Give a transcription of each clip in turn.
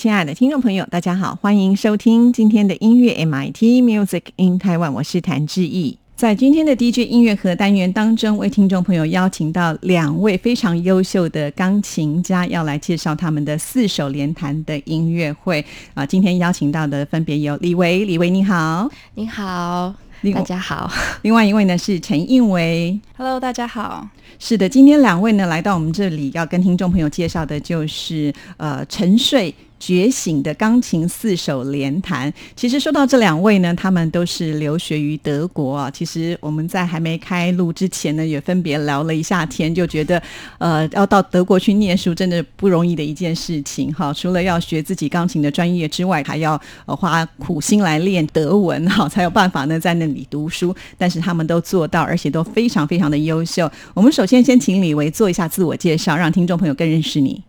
亲爱的听众朋友，大家好，欢迎收听今天的音乐 MIT Music in Taiwan，我是谭志毅。在今天的 DJ 音乐盒单元当中，为听众朋友邀请到两位非常优秀的钢琴家，要来介绍他们的四手联弹的音乐会啊。今天邀请到的分别有李维，李维你好，你好，大家好。另外一位呢是陈应维，Hello，大家好。是的，今天两位呢来到我们这里，要跟听众朋友介绍的就是呃沉睡。觉醒的钢琴四手联弹，其实说到这两位呢，他们都是留学于德国啊。其实我们在还没开录之前呢，也分别聊了一下天，就觉得呃，要到德国去念书真的不容易的一件事情哈。除了要学自己钢琴的专业之外，还要花苦心来练德文哈，才有办法呢在那里读书。但是他们都做到，而且都非常非常的优秀。我们首先先请李维做一下自我介绍，让听众朋友更认识你。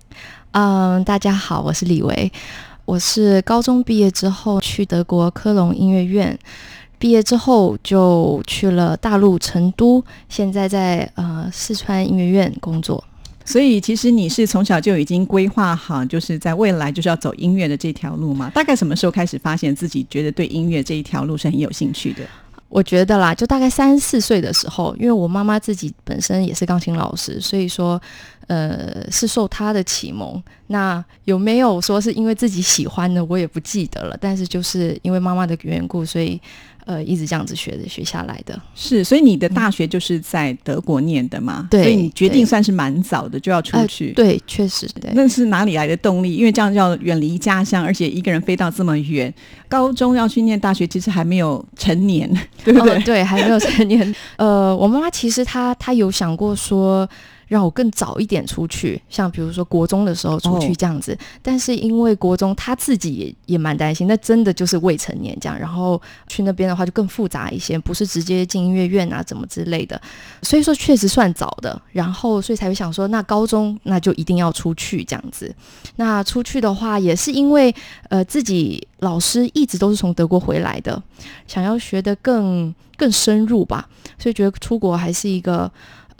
嗯，大家好，我是李维。我是高中毕业之后去德国科隆音乐院，毕业之后就去了大陆成都，现在在呃四川音乐院工作。所以其实你是从小就已经规划好，就是在未来就是要走音乐的这条路吗？大概什么时候开始发现自己觉得对音乐这一条路是很有兴趣的？我觉得啦，就大概三四岁的时候，因为我妈妈自己本身也是钢琴老师，所以说，呃，是受他的启蒙。那有没有说是因为自己喜欢的，我也不记得了。但是就是因为妈妈的缘故，所以。呃，一直这样子学着，学下来的是，所以你的大学就是在德国念的嘛？对，所以你决定算是蛮早的就要出去。对，确实。对那是哪里来的动力？因为这样要远离家乡，而且一个人飞到这么远，高中要去念大学，其实还没有成年，对不对？对，还没有成年。呃，我妈妈其实她她有想过说。让我更早一点出去，像比如说国中的时候出去这样子，但是因为国中他自己也也蛮担心，那真的就是未成年这样，然后去那边的话就更复杂一些，不是直接进音乐院啊怎么之类的，所以说确实算早的，然后所以才会想说，那高中那就一定要出去这样子，那出去的话也是因为呃自己老师一直都是从德国回来的，想要学的更更深入吧，所以觉得出国还是一个。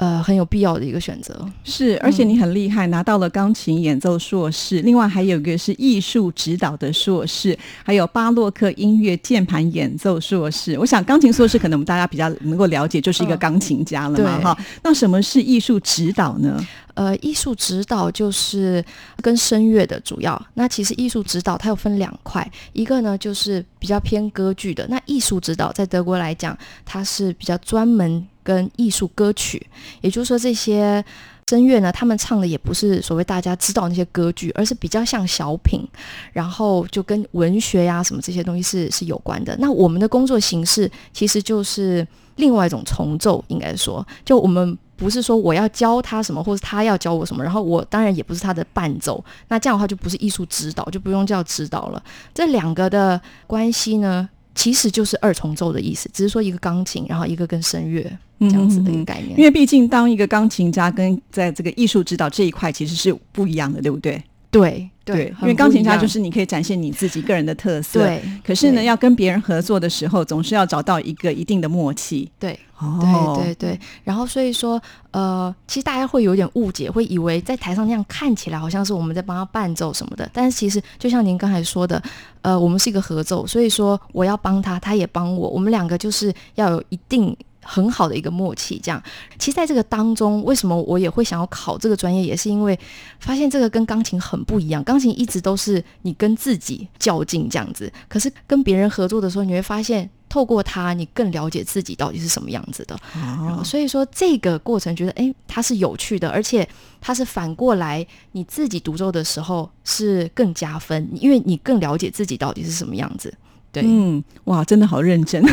呃，很有必要的一个选择是，而且你很厉害，拿到了钢琴演奏硕士，另外还有一个是艺术指导的硕士，还有巴洛克音乐键盘演奏硕士。我想钢琴硕士可能我们大家比较能够了解，就是一个钢琴家了嘛，哈。那什么是艺术指导呢？呃，艺术指导就是跟声乐的主要。那其实艺术指导它有分两块，一个呢就是比较偏歌剧的。那艺术指导在德国来讲，它是比较专门。跟艺术歌曲，也就是说，这些声乐呢，他们唱的也不是所谓大家知道那些歌剧，而是比较像小品，然后就跟文学呀什么这些东西是是有关的。那我们的工作形式其实就是另外一种重奏，应该说，就我们不是说我要教他什么，或者他要教我什么，然后我当然也不是他的伴奏。那这样的话就不是艺术指导，就不用叫指导了。这两个的关系呢？其实就是二重奏的意思，只是说一个钢琴，然后一个跟声乐这样子的一个概念。因为毕竟当一个钢琴家跟在这个艺术指导这一块其实是不一样的，对不对？对对，因为钢琴家就是你可以展现你自己个人的特色，对。可是呢，要跟别人合作的时候，总是要找到一个一定的默契，对。哦对对对，然后所以说，呃，其实大家会有点误解，会以为在台上那样看起来好像是我们在帮他伴奏什么的，但是其实就像您刚才说的，呃，我们是一个合奏，所以说我要帮他，他也帮我，我们两个就是要有一定。很好的一个默契，这样。其实，在这个当中，为什么我也会想要考这个专业，也是因为发现这个跟钢琴很不一样。钢琴一直都是你跟自己较劲这样子，可是跟别人合作的时候，你会发现透过它，你更了解自己到底是什么样子的。哦。所以说，这个过程觉得，哎，它是有趣的，而且它是反过来，你自己独奏的时候是更加分，因为你更了解自己到底是什么样子。对，嗯，哇，真的好认真，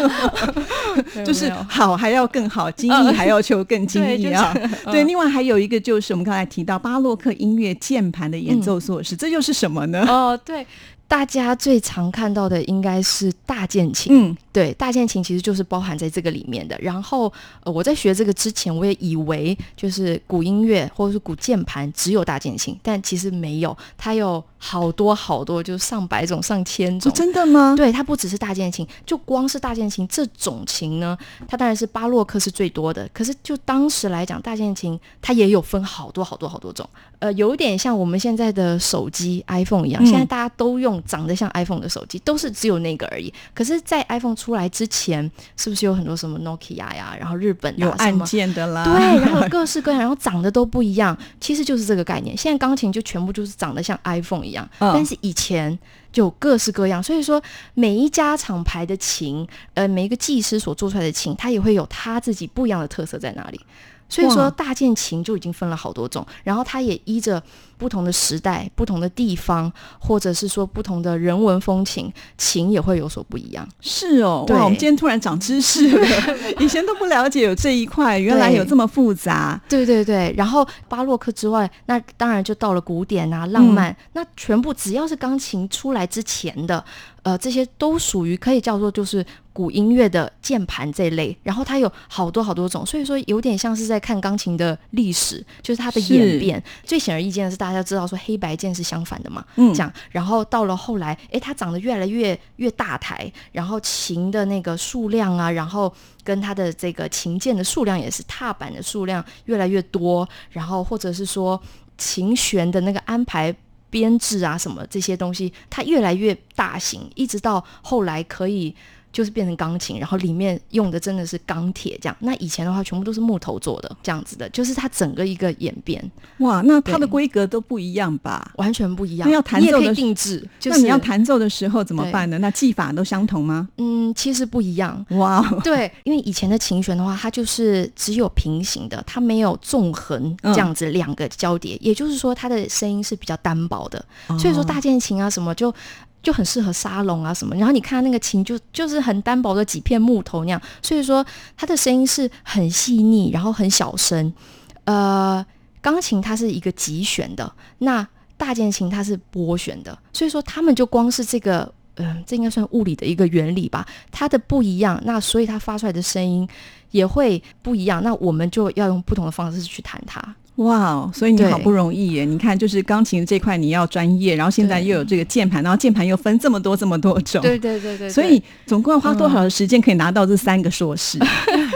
就是好还要更好，精益还要求更精益啊。对，另外还有一个就是我们刚才提到巴洛克音乐键盘的演奏硕士，这又是什么呢？哦，对。大家最常看到的应该是大键琴，嗯，对，大键琴其实就是包含在这个里面的。然后，呃，我在学这个之前，我也以为就是古音乐或者是古键盘只有大键琴，但其实没有，它有好多好多，就上百种、上千种。真的吗？对，它不只是大键琴，就光是大键琴这种琴呢，它当然是巴洛克是最多的。可是就当时来讲，大键琴它也有分好多好多好多种，呃，有点像我们现在的手机 iPhone 一样，现在大家都用。长得像 iPhone 的手机都是只有那个而已。可是，在 iPhone 出来之前，是不是有很多什么 Nokia 呀，然后日本有按键的啦，对，然后各式各样，然后长得都不一样。其实就是这个概念。现在钢琴就全部就是长得像 iPhone 一样，但是以前就各式各样。所以说，每一家厂牌的琴，呃，每一个技师所做出来的琴，它也会有它自己不一样的特色在哪里。所以说，大键琴就已经分了好多种，然后它也依着不同的时代、不同的地方，或者是说不同的人文风情，琴也会有所不一样。是哦，哇，我们今天突然长知识了，以前 都不了解有这一块，原来有这么复杂。对对对，然后巴洛克之外，那当然就到了古典啊、浪漫，那全部只要是钢琴出来之前的。呃，这些都属于可以叫做就是古音乐的键盘这一类，然后它有好多好多种，所以说有点像是在看钢琴的历史，就是它的演变。最显而易见的是，大家知道说黑白键是相反的嘛，嗯，这样，然后到了后来，哎，它长得越来越越大台，然后琴的那个数量啊，然后跟它的这个琴键的数量也是踏板的数量越来越多，然后或者是说琴弦的那个安排。编制啊，什么这些东西，它越来越大型，一直到后来可以。就是变成钢琴，然后里面用的真的是钢铁这样。那以前的话，全部都是木头做的这样子的，就是它整个一个演变。哇，那它的规格都不一样吧？完全不一样。那要弹奏的定制，那你要弹奏的时候怎么办呢？那技法都相同吗？嗯，其实不一样。哇，对，因为以前的琴弦的话，它就是只有平行的，它没有纵横这样子两个交叠，也就是说它的声音是比较单薄的。所以说大键琴啊什么就。就很适合沙龙啊什么，然后你看那个琴就就是很单薄的几片木头那样，所以说它的声音是很细腻，然后很小声。呃，钢琴它是一个极弦的，那大键琴它是拨弦的，所以说他们就光是这个，嗯，这应该算物理的一个原理吧，它的不一样，那所以它发出来的声音也会不一样，那我们就要用不同的方式去弹它。哇，所以你好不容易耶！你看，就是钢琴这块你要专业，然后现在又有这个键盘，然后键盘又分这么多这么多种，对对对对，所以总共要花多少的时间可以拿到这三个硕士？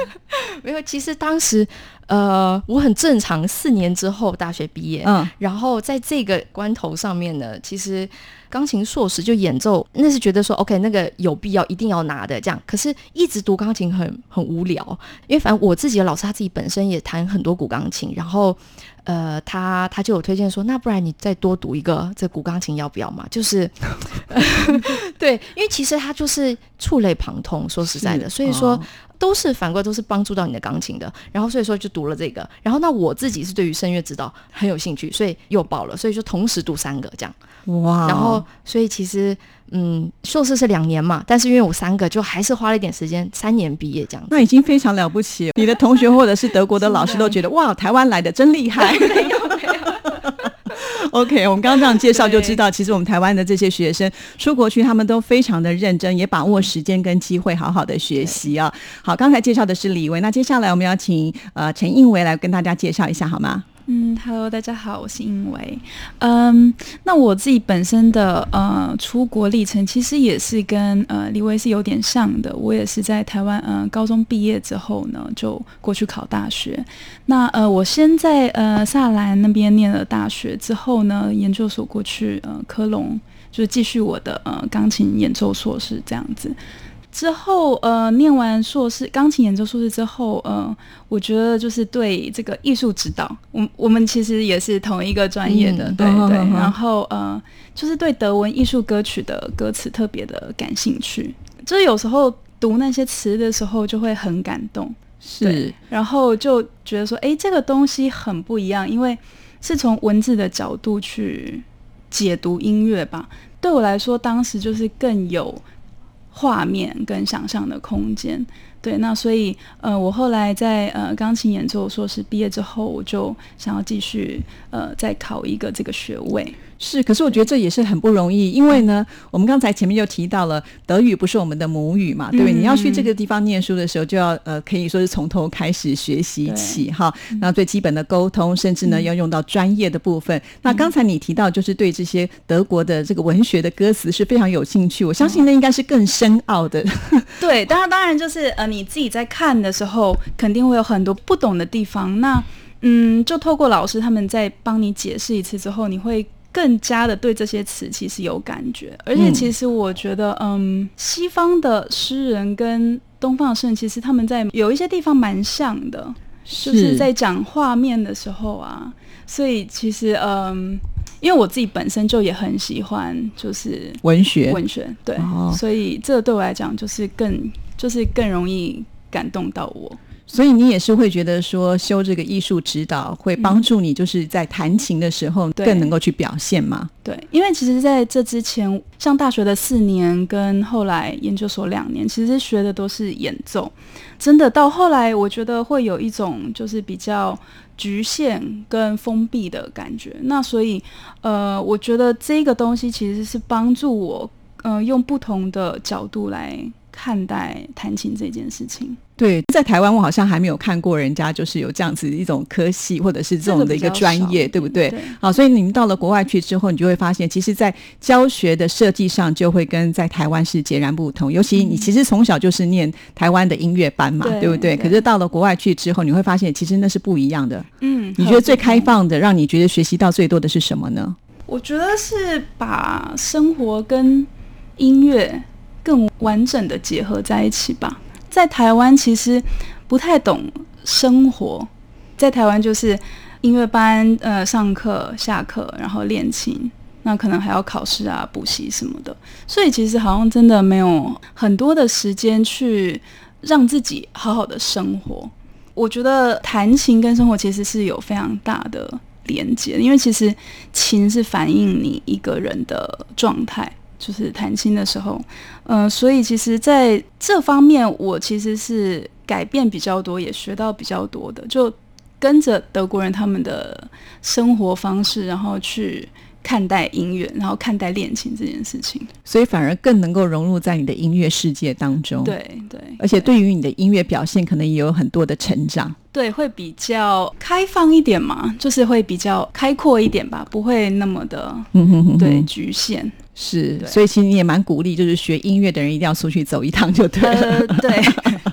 没有，其实当时呃，我很正常，四年之后大学毕业，嗯，然后在这个关头上面呢，其实钢琴硕士就演奏，那是觉得说 OK，那个有必要一定要拿的这样，可是一直读钢琴很很无聊，因为反正我自己的老师他自己本身也弹很多古钢琴，然后。呃，他他就有推荐说，那不然你再多读一个这古钢琴要不要嘛？就是，对，因为其实他就是触类旁通，说实在的，所以说都是反过来都是帮助到你的钢琴的。然后所以说就读了这个，然后那我自己是对于声乐指导很有兴趣，所以又报了，所以就同时读三个这样。哇！然后所以其实。嗯，硕士是两年嘛，但是因为我三个，就还是花了一点时间，三年毕业这样。那已经非常了不起，你的同学或者是德国的老师都觉得 哇，台湾来的真厉害。没 有没有。OK，我们刚刚这样介绍就知道，其实我们台湾的这些学生出国去，他们都非常的认真，也把握时间跟机会，好好的学习啊。好，刚才介绍的是李维，那接下来我们要请呃陈应维来跟大家介绍一下好吗？嗯，Hello，大家好，我是英维。嗯，那我自己本身的呃出国历程，其实也是跟呃李维是有点像的。我也是在台湾，嗯，高中毕业之后呢，就过去考大学。那呃，我先在呃萨兰那边念了大学之后呢，研究所过去呃科隆，就是继续我的呃钢琴演奏硕士这样子。之后，呃，念完硕士钢琴演奏硕士之后，呃，我觉得就是对这个艺术指导，我我们其实也是同一个专业的，对对。然后，呃，就是对德文艺术歌曲的歌词特别的感兴趣，就是有时候读那些词的时候就会很感动，是。然后就觉得说，哎，这个东西很不一样，因为是从文字的角度去解读音乐吧。对我来说，当时就是更有画面跟想象的空间。对，那所以呃，我后来在呃钢琴演奏硕士毕业之后，我就想要继续呃再考一个这个学位。是，可是我觉得这也是很不容易，因为呢，我们刚才前面就提到了德语不是我们的母语嘛，对不对？你要去这个地方念书的时候，就要呃可以说是从头开始学习起哈。那最基本的沟通，甚至呢要用到专业的部分。那刚才你提到就是对这些德国的这个文学的歌词是非常有兴趣，我相信那应该是更深奥的。对，当然当然就是呃你自己在看的时候，肯定会有很多不懂的地方。那嗯，就透过老师他们在帮你解释一次之后，你会。更加的对这些词其实有感觉，而且其实我觉得，嗯，西方的诗人跟东方的诗人，其实他们在有一些地方蛮像的，就是在讲画面的时候啊。所以其实，嗯，因为我自己本身就也很喜欢，就是文学，文学，对，所以这对我来讲，就是更，就是更容易感动到我。所以你也是会觉得说修这个艺术指导会帮助你，就是在弹琴的时候更能够去表现吗？对，因为其实在这之前，上大学的四年跟后来研究所两年，其实学的都是演奏。真的到后来，我觉得会有一种就是比较局限跟封闭的感觉。那所以，呃，我觉得这个东西其实是帮助我，呃，用不同的角度来看待弹琴这件事情。对，在台湾我好像还没有看过人家就是有这样子一种科系或者是这种的一个专业，对不对？好，所以你们到了国外去之后，你就会发现，其实，在教学的设计上就会跟在台湾是截然不同。尤其你其实从小就是念台湾的音乐班嘛，对不对？可是到了国外去之后，你会发现其实那是不一样的。嗯，你觉得最开放的，让你觉得学习到最多的是什么呢？我觉得是把生活跟音乐更完整的结合在一起吧。在台湾其实不太懂生活，在台湾就是音乐班，呃，上课、下课，然后练琴，那可能还要考试啊、补习什么的，所以其实好像真的没有很多的时间去让自己好好的生活。我觉得弹琴跟生活其实是有非常大的连接，因为其实琴是反映你一个人的状态。就是谈心的时候，嗯，所以其实在这方面，我其实是改变比较多，也学到比较多的，就跟着德国人他们的生活方式，然后去看待音乐，然后看待恋情这件事情，所以反而更能够融入在你的音乐世界当中。对对，而且对于你的音乐表现，可能也有很多的成长。对，会比较开放一点嘛，就是会比较开阔一点吧，不会那么的对局限。是，所以其实你也蛮鼓励，就是学音乐的人一定要出去走一趟就对了。对，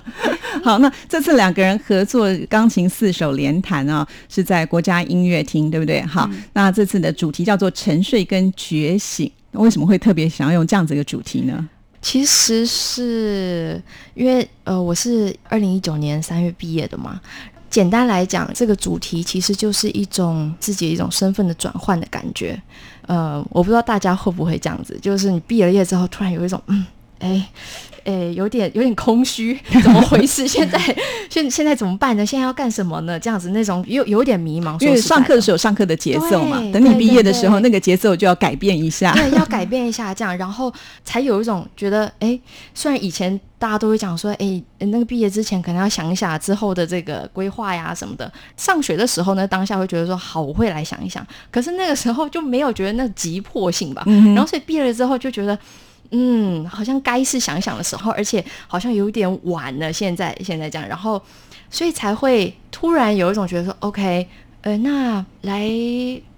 好，那这次两个人合作钢琴四手联弹啊，是在国家音乐厅，对不对？好，那这次的主题叫做沉睡跟觉醒，为什么会特别想要用这样子一个主题呢？其实是因为呃，我是二零一九年三月毕业的嘛。简单来讲，这个主题其实就是一种自己一种身份的转换的感觉。呃，我不知道大家会不会这样子，就是你毕了业之后，突然有一种嗯，哎，哎，有点有点空虚，怎么回事？现在现现在怎么办呢？现在要干什么呢？这样子那种有有点迷茫。因为上课的时候上课的节奏嘛，等你毕业的时候，那个节奏就要改变一下。对，要改变一下，这样，然后才有一种觉得，哎，虽然以前。大家都会讲说，哎，那个毕业之前可能要想一下之后的这个规划呀什么的。上学的时候呢，当下会觉得说，好，我会来想一想。可是那个时候就没有觉得那急迫性吧。然后所以毕业了之后就觉得，嗯，好像该是想想的时候，而且好像有点晚了。现在现在这样，然后所以才会突然有一种觉得说，OK，呃，那来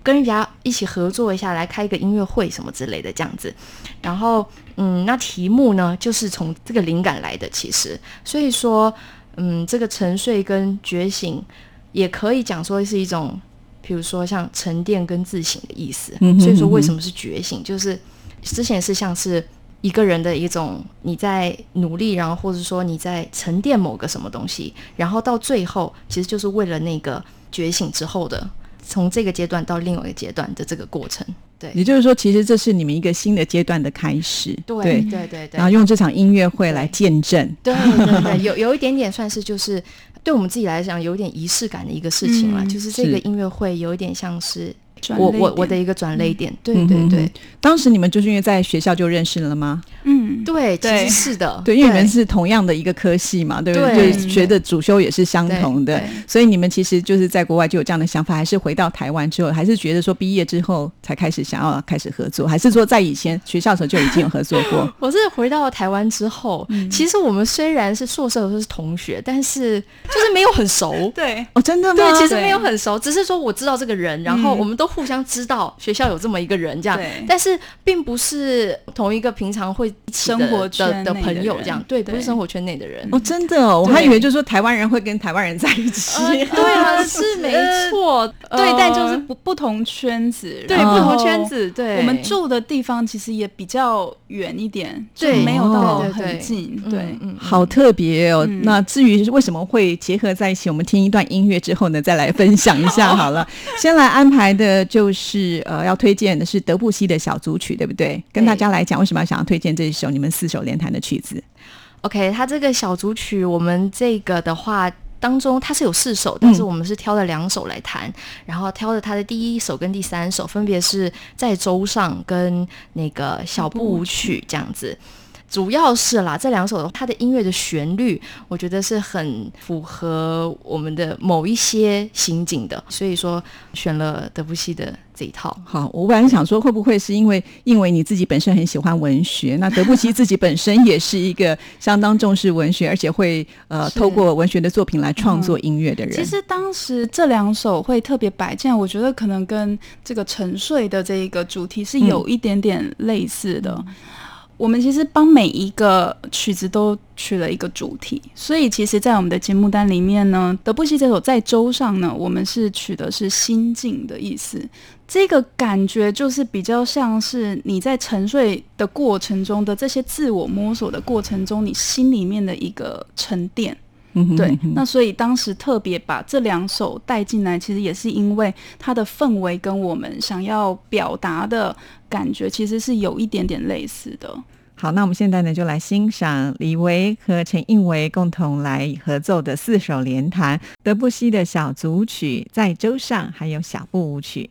跟人家一起合作一下，来开一个音乐会什么之类的这样子，然后。嗯，那题目呢，就是从这个灵感来的。其实，所以说，嗯，这个沉睡跟觉醒，也可以讲说是一种，比如说像沉淀跟自省的意思。所以说，为什么是觉醒？就是之前是像是一个人的一种你在努力，然后或者说你在沉淀某个什么东西，然后到最后，其实就是为了那个觉醒之后的，从这个阶段到另外一个阶段的这个过程。对，也就是说，其实这是你们一个新的阶段的开始。对对对对，然后用这场音乐会来见证。对对对，有有一点点算是就是对我们自己来讲有点仪式感的一个事情了。就是这个音乐会有一点像是我转类点我我的一个转泪点。对对对哼当时你们就是因为在学校就认识了吗？嗯，对，其实是的，对，因为你们是同样的一个科系嘛，对不对？对就是学的主修也是相同的所以你们其实就是在国外就有这样的想法，还是回到台湾之后，还是觉得说毕业之后才开始想要开始合作，还是说在以前学校的时候就已经有合作过？我是回到台湾之后，嗯其实我们虽然是硕士的时候是同学，但是就是没有很熟。对，哦，真的吗？对，其实没有很熟，只是说我知道这个人，然后嗯我们都互相知道学校有这么一个人这样对，但是并不是同一个平常会生活的的圈的朋友这样，对，不是生活圈内的人。哦，真的哦，我还以为就是说台湾人会跟台湾人在一起。呃 对啊，是没错，对，但就是呃不不同圈子，对不同圈子，对，我们住的地方其实也比较远一点，对没有到很近，嗯对。嗯嗯好特别哦！嗯那至于为什么会结合在一起，我们听一段音乐之后呢，再来分享一下 好了。先来安排的就是呃，要推荐的是德布西的小组曲，对不对？跟大家来讲，为什么要想要推荐这一首你们四手联弹的曲子？OK，它这个小组曲，我们这个的话。当中它是有四首，但是嗯我们是挑了两首来弹，然后挑了它的第一首跟第三首，分别是在舟上跟那个小步舞曲这样子。主要是啦，这两首它的音乐的旋律，我觉得是很符合我们的某一些刑警的，所以说选了德布西的这一套。好，我本来想说，会不会是因为因为你自己本身很喜欢文学，那德布西自己本身也是一个相当重视文学，而且会呃 透过文学的作品来创作音乐的人。其实当时这两首会特别摆进来，我觉得可能跟这个沉睡的这一个主题是有一点点类似的。我们其实帮每一个曲子都取了一个主题，所以其实，在我们的节目单里面呢，德布西这首在舟上呢，我们是取的是心境的意思。这个感觉就是比较像是你在沉睡的过程中的这些自我摸索的过程中，你心里面的一个沉淀。嗯对那所以当时特别把这两首带进来，其实也是因为它的氛围跟我们想要表达的感觉其实是有一点点类似的。好，那我们现在呢就来欣赏李维和陈应维共同来合奏的四首联弹德布西的小组曲《在舟上》，还有小步舞曲。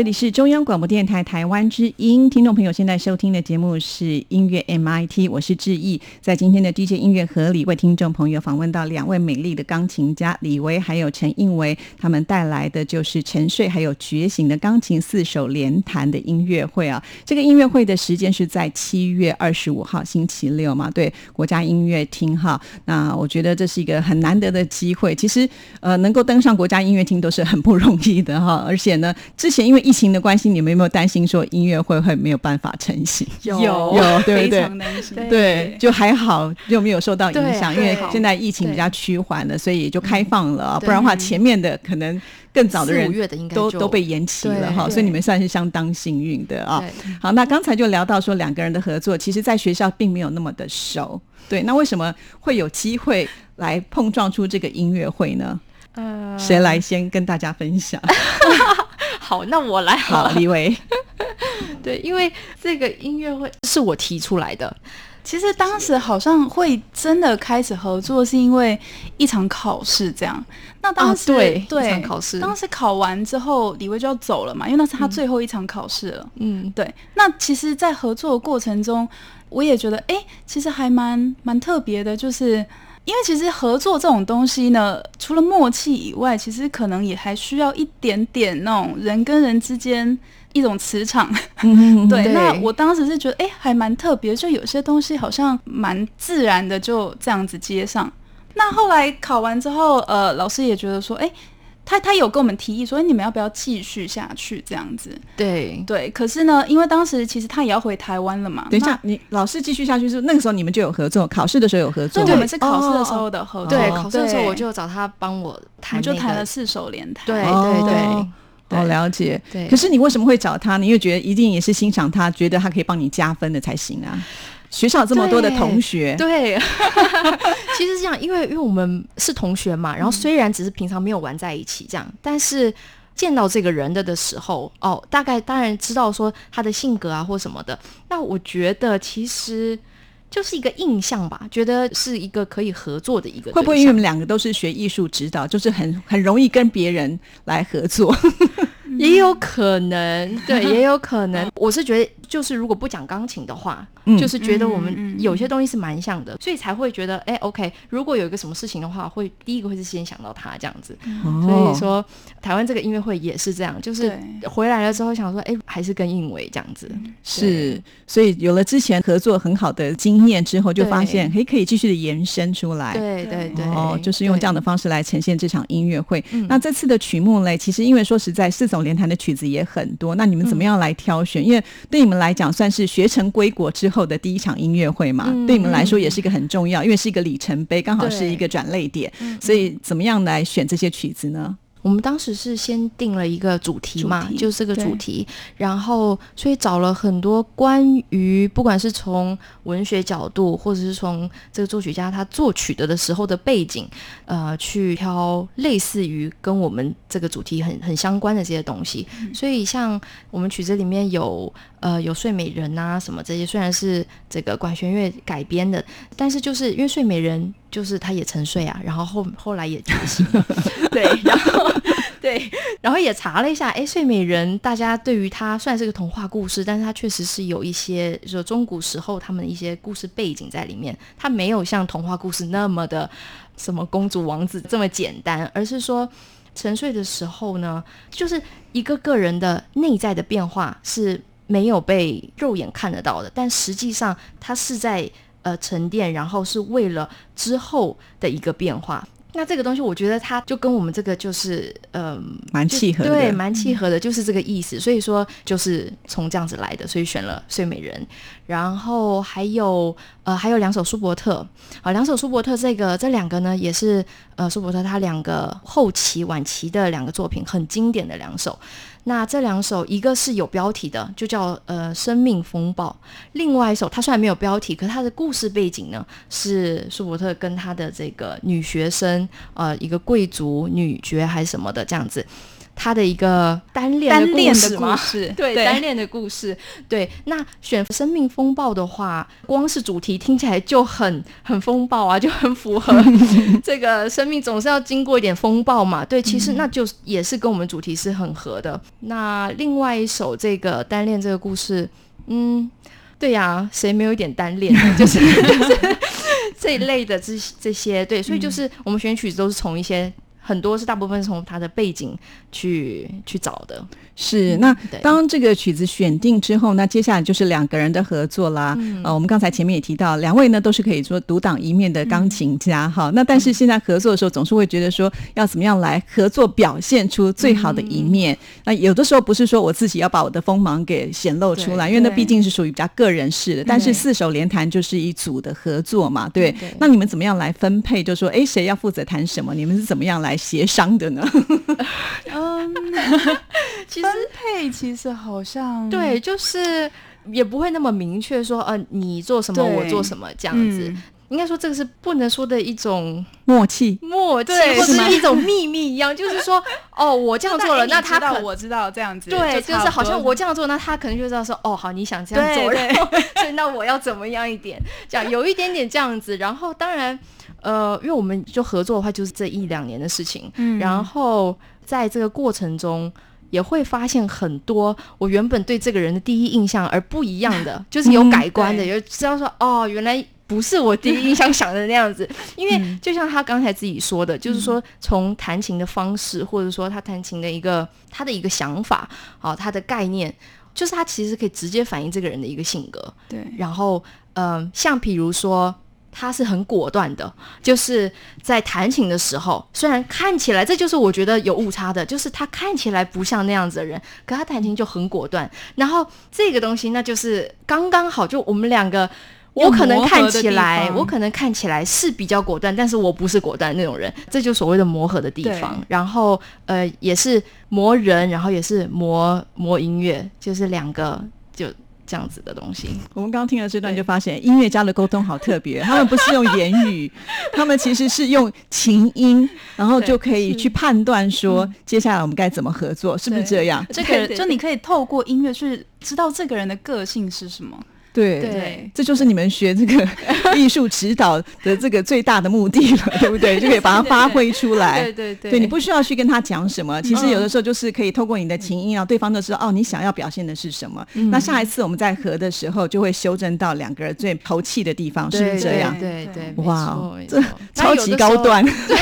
这里是中央广播电台台湾之音，听众朋友现在收听的节目是音乐 MIT，我是志毅。在今天的 DJ 音乐盒里，为听众朋友访问到两位美丽的钢琴家李维还有陈应维，他们带来的就是沉睡还有觉醒的钢琴四手联弹的音乐会啊。这个音乐会的时间是在七月二十五号星期六嘛？对，国家音乐厅哈。那我觉得这是一个很难得的机会。其实呃，能够登上国家音乐厅都是很不容易的哈。而且呢，之前因为疫情的关系，你们有没有担心说音乐会会没有办法成型？有有，对不对？对，就还好，就没有受到影响，因为现在疫情比较趋缓了，所以也就开放了啊。不然的话，前面的可能更早的人四五月的应该都都被延期了哈，所以你们算是相当幸运的啊。好，那刚才就聊到说两个人的合作，其实在学校并没有那么的熟，对，那为什么会有机会来碰撞出这个音乐会呢？呃，谁来先跟大家分享？好，那我来好好，李维，对，因为这个音乐会是我提出来的，其实当时好像会真的开始合作，是因为一场考试这样。那当时、啊对对一场考试当时考完之后，李威就要走了嘛，因为那是他最后一场考试了。嗯，对，那其实，在合作的过程中，我也觉得，哎、其实还蛮蛮特别的，就是因为其实合作这种东西呢，除了默契以外，其实可能也还需要一点点那种人跟人之间一种磁场。嗯 对，对那我当时是觉得，哎、还蛮特别，就有些东西好像蛮自然的，就这样子接上。那后来考完之后，呃，老师也觉得说，哎、他他有跟我们提议说，哎，你们要不要继续下去这样子？对，对，可是呢，因为当时其实他也要回台湾了嘛。等一下，你老师继续下去是那个时候你们就有合作，考试的时候有合，作对，我们是考试的时候的合作。对，哦考试的时候我就找他帮我我弹、那个，们就弹了四首联弹。对哦对对哦，对了解。对可是你为什么会找他你又觉得一定也是欣赏他，觉得他可以帮你加分的才行啊。学校这么多的同学，对，其实是这样，因为因为我们是同学嘛，然后虽然只是平常没有玩在一起这样，但是见到这个人的的时候，哦，大概当然知道说他的性格啊或什么的，那我觉得其实就是一个印象吧，觉得是一个可以合作的一个会不会因为我们两个都是学艺术指导，就是很很容易跟别人来合作？也有可能，对，也有可能。我是觉得，就是如果不讲钢琴的话，嗯就是觉得我们有些东西是蛮像的，所以才会觉得，哎，OK，如果有一个什么事情的话，会第一个会是先想到他这样子。哦所以说，台湾这个音乐会也是这样，就是回来了之后想说，哎，还是跟应伟这样子。是，所以有了之前合作很好的经验之后，就发现嘿可以可以继续的延伸出来。对对对，哦，就是用这样的方式来呈现这场音乐会。嗯那这次的曲目嘞，其实因为说实在，四种联弹的曲子也很多，那你们怎么样来挑选？因为对你们来讲，算是学成归国之后的第一场音乐会嘛，嗯对你们来说也是一个很重要，因为是一个里程碑，刚好是一个转泪点。所以怎么样来选这些曲子呢？我们当时是先定了一个主题嘛，题就是这个主题，然后所以找了很多关于不管是从文学角度，或者是从这个作曲家他作曲的的时候的背景，呃，去挑类似于跟我们这个主题很很相关的这些东西。所以像我们曲子里面有呃有睡美人啊什么这些，虽然是这个管弦乐改编的，但是就是因为睡美人就是他也沉睡啊，然后后后来也觉醒，对，然后对，然后也查了一下，哎，睡美人大家对于它虽然是个童话故事，但是它确实是有一些就中古时候他们的一些故事背景在里面，它没有像童话故事那么的什么公主王子这么简单，而是说。沉睡的时候呢，就是一个个人的内在的变化是没有被肉眼看得到的，但实际上它是在呃沉淀，然后是为了之后的一个变化。那这个东西，我觉得它就跟我们这个就是嗯，蛮契合的对，蛮契合的，就是这个意思。所以说，就是从这样子来的，所以选了《睡美人》，然后还有呃，还有两首舒伯特，啊，两首舒伯特，这个这两个呢，也是呃，舒伯特他两个后期晚期的两个作品，很经典的两首。那这两首，一个是有标题的，就叫呃《生命风暴》；另外一首，它虽然没有标题，可是它的故事背景呢，是舒伯特跟他的这个女学生，呃，一个贵族女爵还是什么的这样子。他的一个单恋单恋的故事 对单恋的故事，对。那选生命风暴的话，光是主题听起来就很很风暴啊，就很符合 这个生命总是要经过一点风暴嘛。对，其实那就也是跟我们主题是很合的。那另外一首这个单恋这个故事，嗯，对呀、谁没有一点单恋？就是就是这一类的这这些，对，所以就是我们选曲子都是从一些。很多是大部分是从他的背景去去找的，是，那对当这个曲子选定之后，那接下来就是两个人的合作啦。嗯呃，我们刚才前面也提到，两位呢都是可以说独当一面的钢琴家嗯哈。那但是现在合作的时候，总是会觉得说要怎么样来合作，表现出最好的一面。嗯那有的时候不是说我自己要把我的锋芒给显露出来，因为那毕竟是属于比较个人式的。但是四手联弹就是一组的合作嘛，对。对那你们怎么样来分配？就说哎，谁要负责弹什么？你们是怎么样来协商的呢？嗯，其实配其实好像对，就是也不会那么明确说，呃，你做什么，我做什么这样子。嗯应该说这个是不能说的一种默契。默契，或者是一种秘密一样，就是说，哦，我这样做了，那他可我知道这样子，对，就是好像我这样做，那他可能就知道说，哦，好，你想这样做，所以那我要怎么样一点，这样有一点点这样子。然后当然，呃，因为我们就合作的话，就是这一两年的事情，嗯然后在这个过程中。也会发现很多我原本对这个人的第一印象而不一样的，就是有改观的，对有知道说哦，原来不是我第一印象想的那样子。因为嗯就像他刚才自己说的，就是说从弹琴的方式，或者说他弹琴的一个他的一个想法，好、他的概念，就是他其实可以直接反映这个人的一个性格。对，然后，嗯、像比如说。他是很果断的，就是在弹琴的时候，虽然看起来这就是我觉得有误差的，就是他看起来不像那样子的人，可他弹琴就很果断。然后这个东西，那就是刚刚好，就我们两个，我可能看起来，我可能看起来是比较果断，但是我不是果断那种人，这就所谓的磨合的地方。然后呃，也是磨人，然后也是磨磨音乐，就是两个就这样子的东西。我们刚刚听了这段，就发现音乐家的沟通好特别，他们不是用言语，他们其实是用琴音，然后就可以去判断说接下来我们该怎么合作，是不是这样？这个就你可以透过音乐去知道这个人的个性是什么。对对这就是你们学这个 艺术指导的这个最大的目的了，对不对？就可以把它发挥出来。对对对，对你不需要去跟他讲什么，其实有的时候就是可以透过你的琴音啊，对方就知道哦，你想要表现的是什么。那下一次我们在合的时候，就会修正到两个人最投气的地方，是不是这样？对对，没哇这超级高。端，对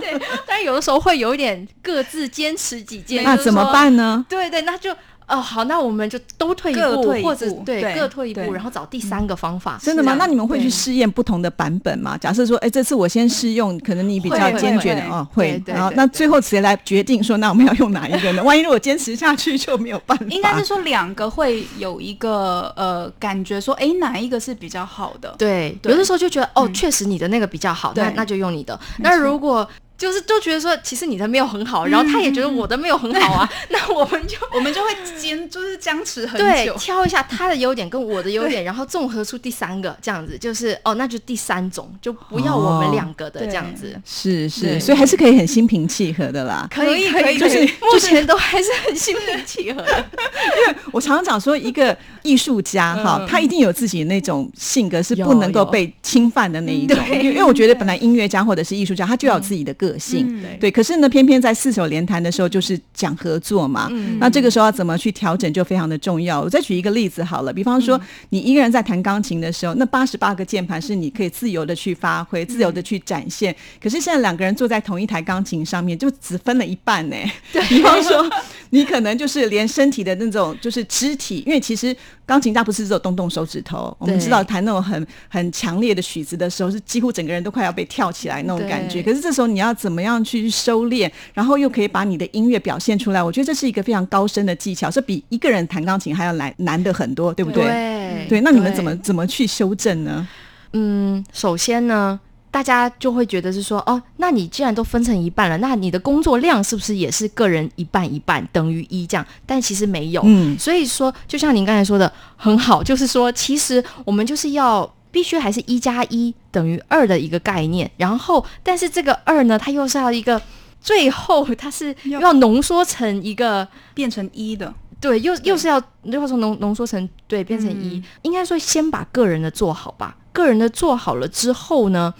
对，但有的时候会有一点各自坚持己见，就是那怎么？办呢？对对，那就。哦，好，那我们就都退一步，或者对对各退一步，然后找第三个方法。真的吗？那你们会去试验不同的版本吗？假设说，哎，这次我先试用，可能你比较坚决的会哦，会。然后那最后谁来决定说，那我们要用哪一个呢？万一如果坚持下去就没有办法。应该是说两个会有一个呃感觉说，哎，哪一个是比较好的？对，对有的时候就觉得哦，确实你的那个比较好，那对那就用你的。那如果就是都觉得说，其实你的没有很好，然后他也觉得我的没有很好啊，那我们就我们就会坚，就是僵持很久对久。挑一下他的优点跟我的优点，然后综合出第三个，这样子就是哦，那就第三种，就不要我们两个的这样子。是是，所以还是可以很心平气和的啦。可以可以就是目前都还是很心平气和的。我常常讲说，一个艺术家哈，嗯他一定有自己那种性格是不能够被侵犯的那一种。对因为因为我觉得本来音乐家或者是艺术家，他就要有自己的个性。嗯对，可是呢，偏偏在四手联弹的时候，就是讲合作嘛。嗯那这个时候要怎么去调整，就非常的重要。我再举一个例子好了，比方说，你一个人在弹钢琴的时候，那八十八个键盘是你可以自由的去发挥、自由的去展现。可是现在两个人坐在同一台钢琴上面，就只分了一半呢。比方说，你可能就是连身体的那种就是肢体，因为其实钢琴家不是只有动动手指头，我们知道弹那种很很强烈的曲子的时候，是几乎整个人都快要被跳起来那种感觉。可是这时候你要怎么样去收敛，然后又可以把你的音乐表现出来？我觉得这是一个非常高深的技巧，是比一个人弹钢琴还要难难的很多，对不对？对对，那你们怎么怎么去修正呢？嗯，首先呢，大家就会觉得是说，哦，那你既然都分成一半了，那你的工作量是不是也是个人一半一半等于一这样？但其实没有，嗯所以说，就像您刚才说的很好，就是说，其实我们就是要必须还是一加一等于二的一个概念，然后，但是这个二呢，它又是要一个。最后它是 要要浓缩成一个。变成一的，对，又又是要又要从浓浓缩成对变成一，嗯应该说先把个人的做好吧。个人的做好了之后呢，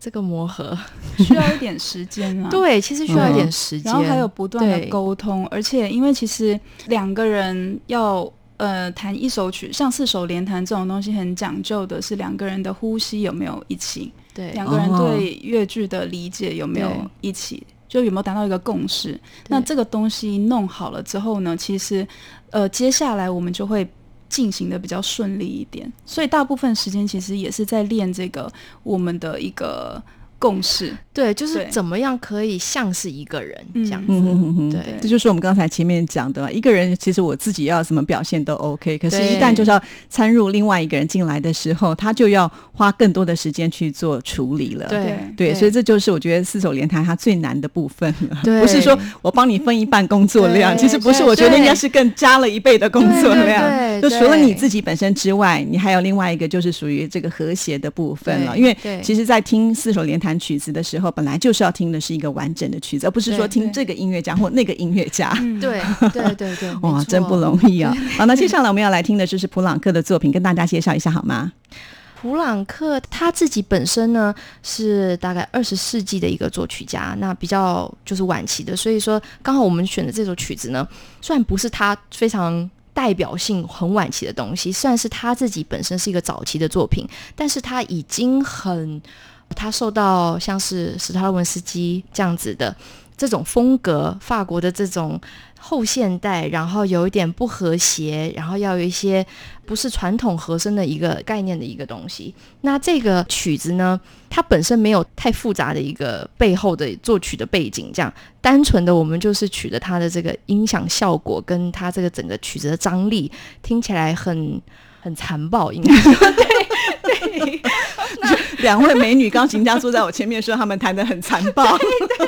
这个磨合，需要一点时间啊。对，其实需要一点时间，然后还有不断的沟通，而且因为其实两个人要呃弹一首曲，像四手联弹这种东西，很讲究的是两个人的呼吸有没有一起，对两个人哦对乐句的理解有没有一起，就有没有达到一个共识。那这个东西弄好了之后呢，其实呃接下来我们就会。进行的比较顺利一点，所以大部分时间其实也是在练这个我们的一个共识。对，就是怎么样可以像是一个人嗯这样子。嗯哼哼哼，对这就是我们刚才前面讲的嘛，一个人其实我自己要什么表现都 OK，可是，一旦就是要参入另外一个人进来的时候，他就要花更多的时间去做处理了。对对，所以这就是我觉得四手联弹它最难的部分了。对 不是说我帮你分一半工作量，其实不是，我觉得应该是更加了一倍的工作量。对对对就除了你自己本身之外，你还有另外一个就是属于这个和谐的部分了。因为对其实，在听四手联弹曲子的时候，本来就是要听的是一个完整的曲子，而不是说听这个音乐家或那个音乐家。嗯，对对对对，哇，真不容易啊！好，那接下来我们要来听的就是普朗克的作品，跟大家介绍一下好吗？普朗克他自己本身呢是大概二十世纪的一个作曲家，那比较就是晚期的，所以说刚好我们选的这首曲子呢，虽然不是他非常代表性很晚期的东西，虽然是他自己本身是一个早期的作品，但是他已经很他受到像是史特拉文斯基这样子的这种风格，法国的这种后现代，然后有一点不和谐，然后要有一些不是传统和声的一个概念的一个东西。那这个曲子呢，它本身没有太复杂的一个背后的作曲的背景，这样单纯的我们就是取得它的这个音响效果跟它这个整个曲子的张力，听起来很很残暴，应该说对对。两位美女钢琴家坐在我前面说他们弹的很残暴，对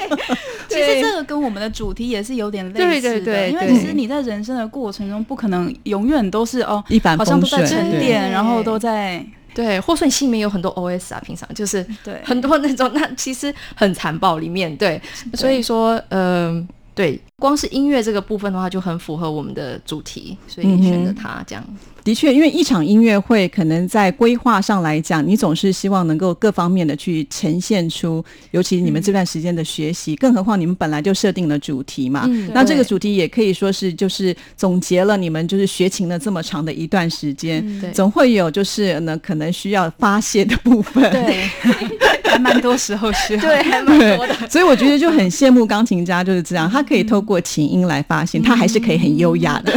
其实这个跟我们的主题也是有点类似的，对对对因为其实你在人生的过程中，不可能永远都是哦，一帆好像。都在沉对。淀，然后都在对，或者说你心里面有很多 OS 啊，平常就是对。很多那种，那其实很残暴里面，对，所以说，呃，对，光是音乐这个部分的话，就很符合我们的主题，所以选择它这样。的确，因为一场音乐会可能在规划上来讲，你总是希望能够各方面的去呈现出，尤其你们这段时间的学习，更何况你们本来就设定了主题嘛。嗯那这个主题也可以说是就是总结了你们就是学琴了这么长的一段时间，嗯总会有就是呢可能需要发泄的部分。对，还蛮多时候需要对，还蛮多的。所以我觉得就很羡慕钢琴家就是这样，他可以透过琴音来发现，他还是可以很优雅的，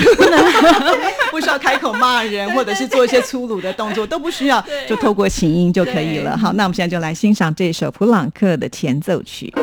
不需要开口骂人，或者是做一些粗鲁的动作，都不需要，就透过琴音就可以了。好，那我们现在就来欣赏这首普朗克的前奏曲。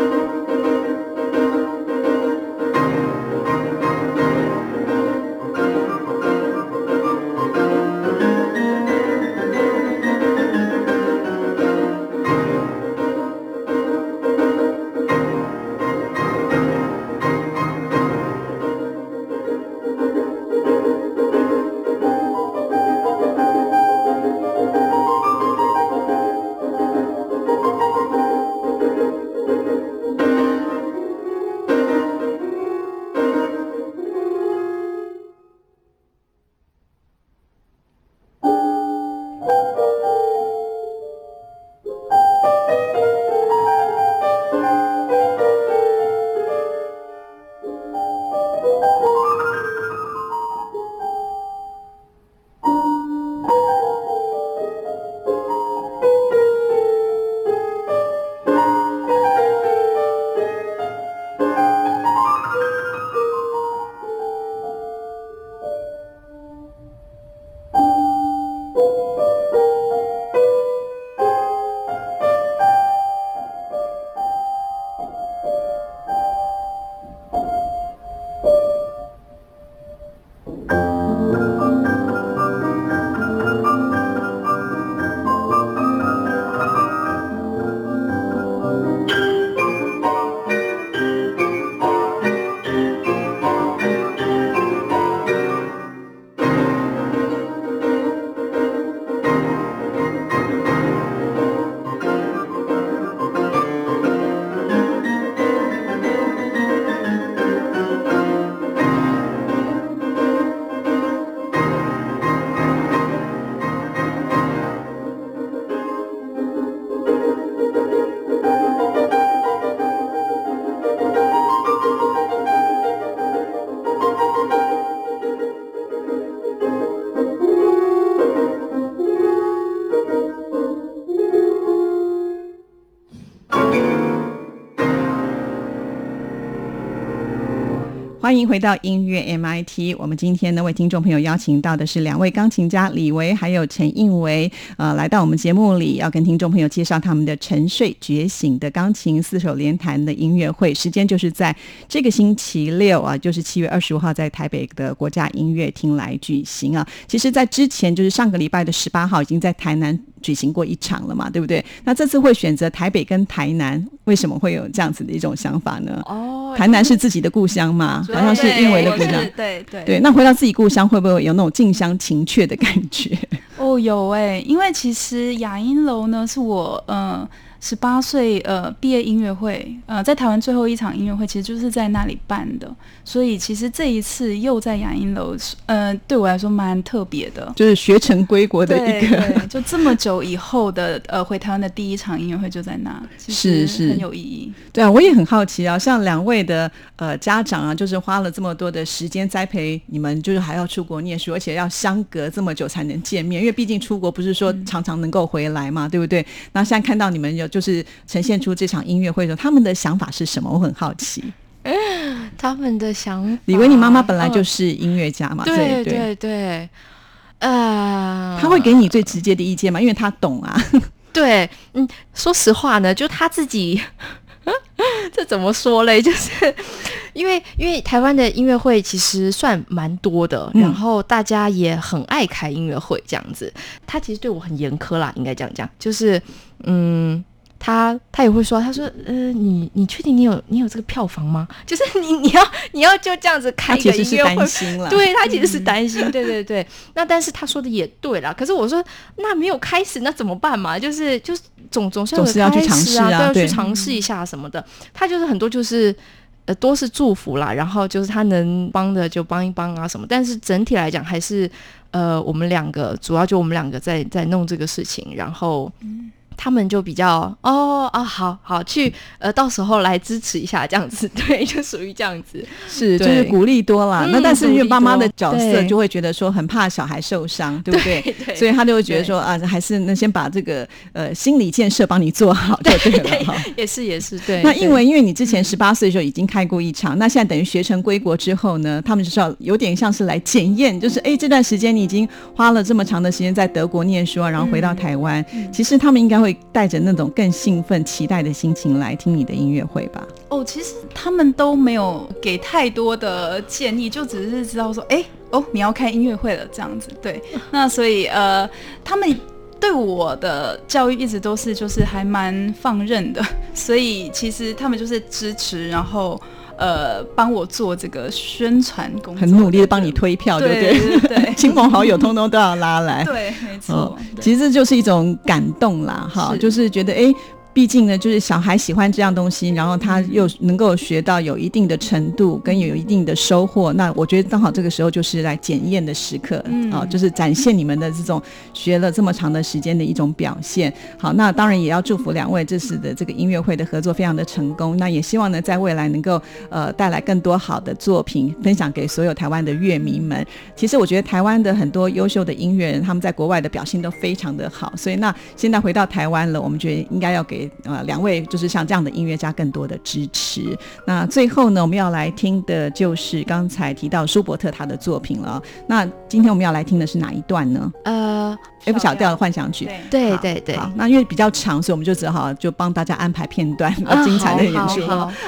回到音乐 MIT。我们今天呢，为听众朋友邀请到的是两位钢琴家李维还有陈应维，呃，来到我们节目里，要跟听众朋友介绍他们的《沉睡觉醒》的钢琴四手联弹的音乐会。时间就是在这个星期六啊，就是七月二十五号，在台北的国家音乐厅来举行啊。其实，在之前就是上个礼拜的十八号，已经在台南举行过一场了嘛，对不对？那这次会选择台北跟台南，为什么会有这样子的一种想法呢？哦台南是自己的故乡嘛，好像是因为的故乡。对对对，那回到自己故乡，会不会有那种近乡情怯的感觉？哦，有哎、因为其实雅音楼呢是我呃十八岁呃毕业音乐会呃在台湾最后一场音乐会，其实就是在那里办的，所以其实这一次又在雅音楼，呃对我来说蛮特别的。就是学成归国的一个，对，就这么久以后的呃回台湾的第一场音乐会就在那，是是很有意义。对啊，我也很好奇啊，像两位的呃家长啊，就是花了这么多的时间栽培你们，就是还要出国念书，而且要相隔这么久才能见面，因为毕竟出国不是说常常能够回来嘛，对不对？那现在看到你们有就是呈现出这场音乐会的时候，他们的想法是什么？我很好奇。他们的想法。李维，你妈妈本来就嗯是音乐家嘛，对对对对，呃，他会给你最直接的意见嘛，因为他懂啊。对，嗯，说实话呢，就他自己，这怎么说嘞？就是因为因为台湾的音乐会其实算蛮多的，嗯然后大家也很爱开音乐会这样子。他其实对我很严苛啦，应该这样讲，就是嗯。他他也会说，他说，呃，你你确定你有你有这个票房吗？就是你你要你要就这样子开一个音乐会，对他其实是担心，对对对。那但是他说的也对啦，可是我说那没有开始，那怎么办嘛？就是就是总总是有总是要去尝试啊都要去尝试一下什么的。他就是很多就是。呃，多是祝福啦，然后就是他能帮的就帮一帮啊什么，但是整体来讲还是，呃，我们两个主要就我们两个在在弄这个事情，然后，他们就比较哦啊，好好去呃，到时候来支持一下这样子，对，就属于这样子，是，就是鼓励多啦。嗯那但是因为鼓励妈妈的角色就会觉得说很怕小孩受伤，对不对？对所以他就会觉得说啊，还是那先把这个呃心理建设帮你做好就对了 哈。也是也是对。对那因为因为你之前十八岁的时候已经开过一场，那现在等于学成归国之后呢，他们就是要有点像是来检验，就是哎这段时间你已经花了这么长的时间在德国念书啊，然后回到台湾，其实他们应该会带着那种更兴奋、期待的心情来听你的音乐会吧？哦，其实他们都没有给太多的建议，就只是知道说，哎，哦，你要开音乐会了这样子。对，那所以呃，他们对我的教育一直都是就是还蛮放任的，所以其实他们就是支持，然后呃帮我做这个宣传工作，很努力的帮你推票，对不对对对对 亲朋好友通通都要拉来。对，没错哦，其实这就是一种感动啦，哈，就是觉得哎。诶毕竟呢，就是小孩喜欢这样东西，然后他又能够学到有一定的程度，跟有一定的收获。那我觉得刚好这个时候就是来检验的时刻，嗯啊，就是展现你们的这种学了这么长的时间的一种表现。好，那当然也要祝福两位这次的这个音乐会的合作非常的成功。那也希望呢，在未来能够呃带来更多好的作品分享给所有台湾的乐迷们。其实我觉得台湾的很多优秀的音乐人，他们在国外的表现都非常的好，所以那现在回到台湾了，我们觉得应该要给呃两位就是像这样的音乐家更多的支持。那最后呢，我们要来听的就是刚才提到舒伯特他的作品了。那今天我们要来听的是哪一段呢呃，？F 小调的幻想曲。对对对对，好，那因为比较长，所以我们就只好就帮大家安排片段，呃 精彩的演出。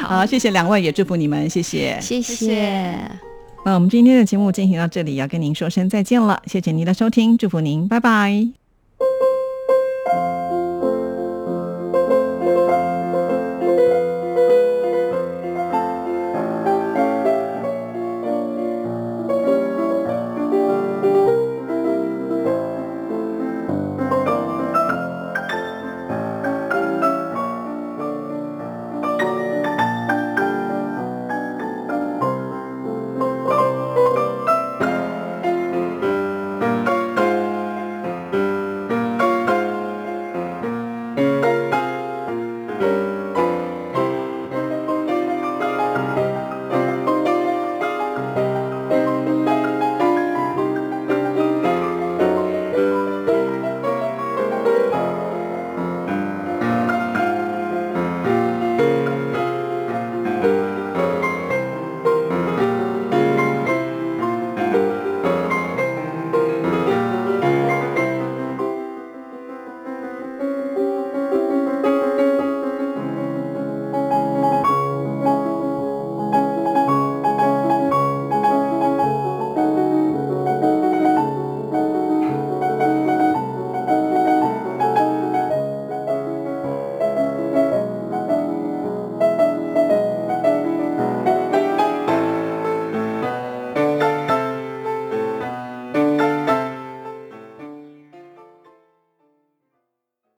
好谢谢两位，也祝福你们，谢谢。谢谢谢那我们今天的节目进行到这里，要跟您说声再见了，谢谢您的收听，祝福您，拜拜。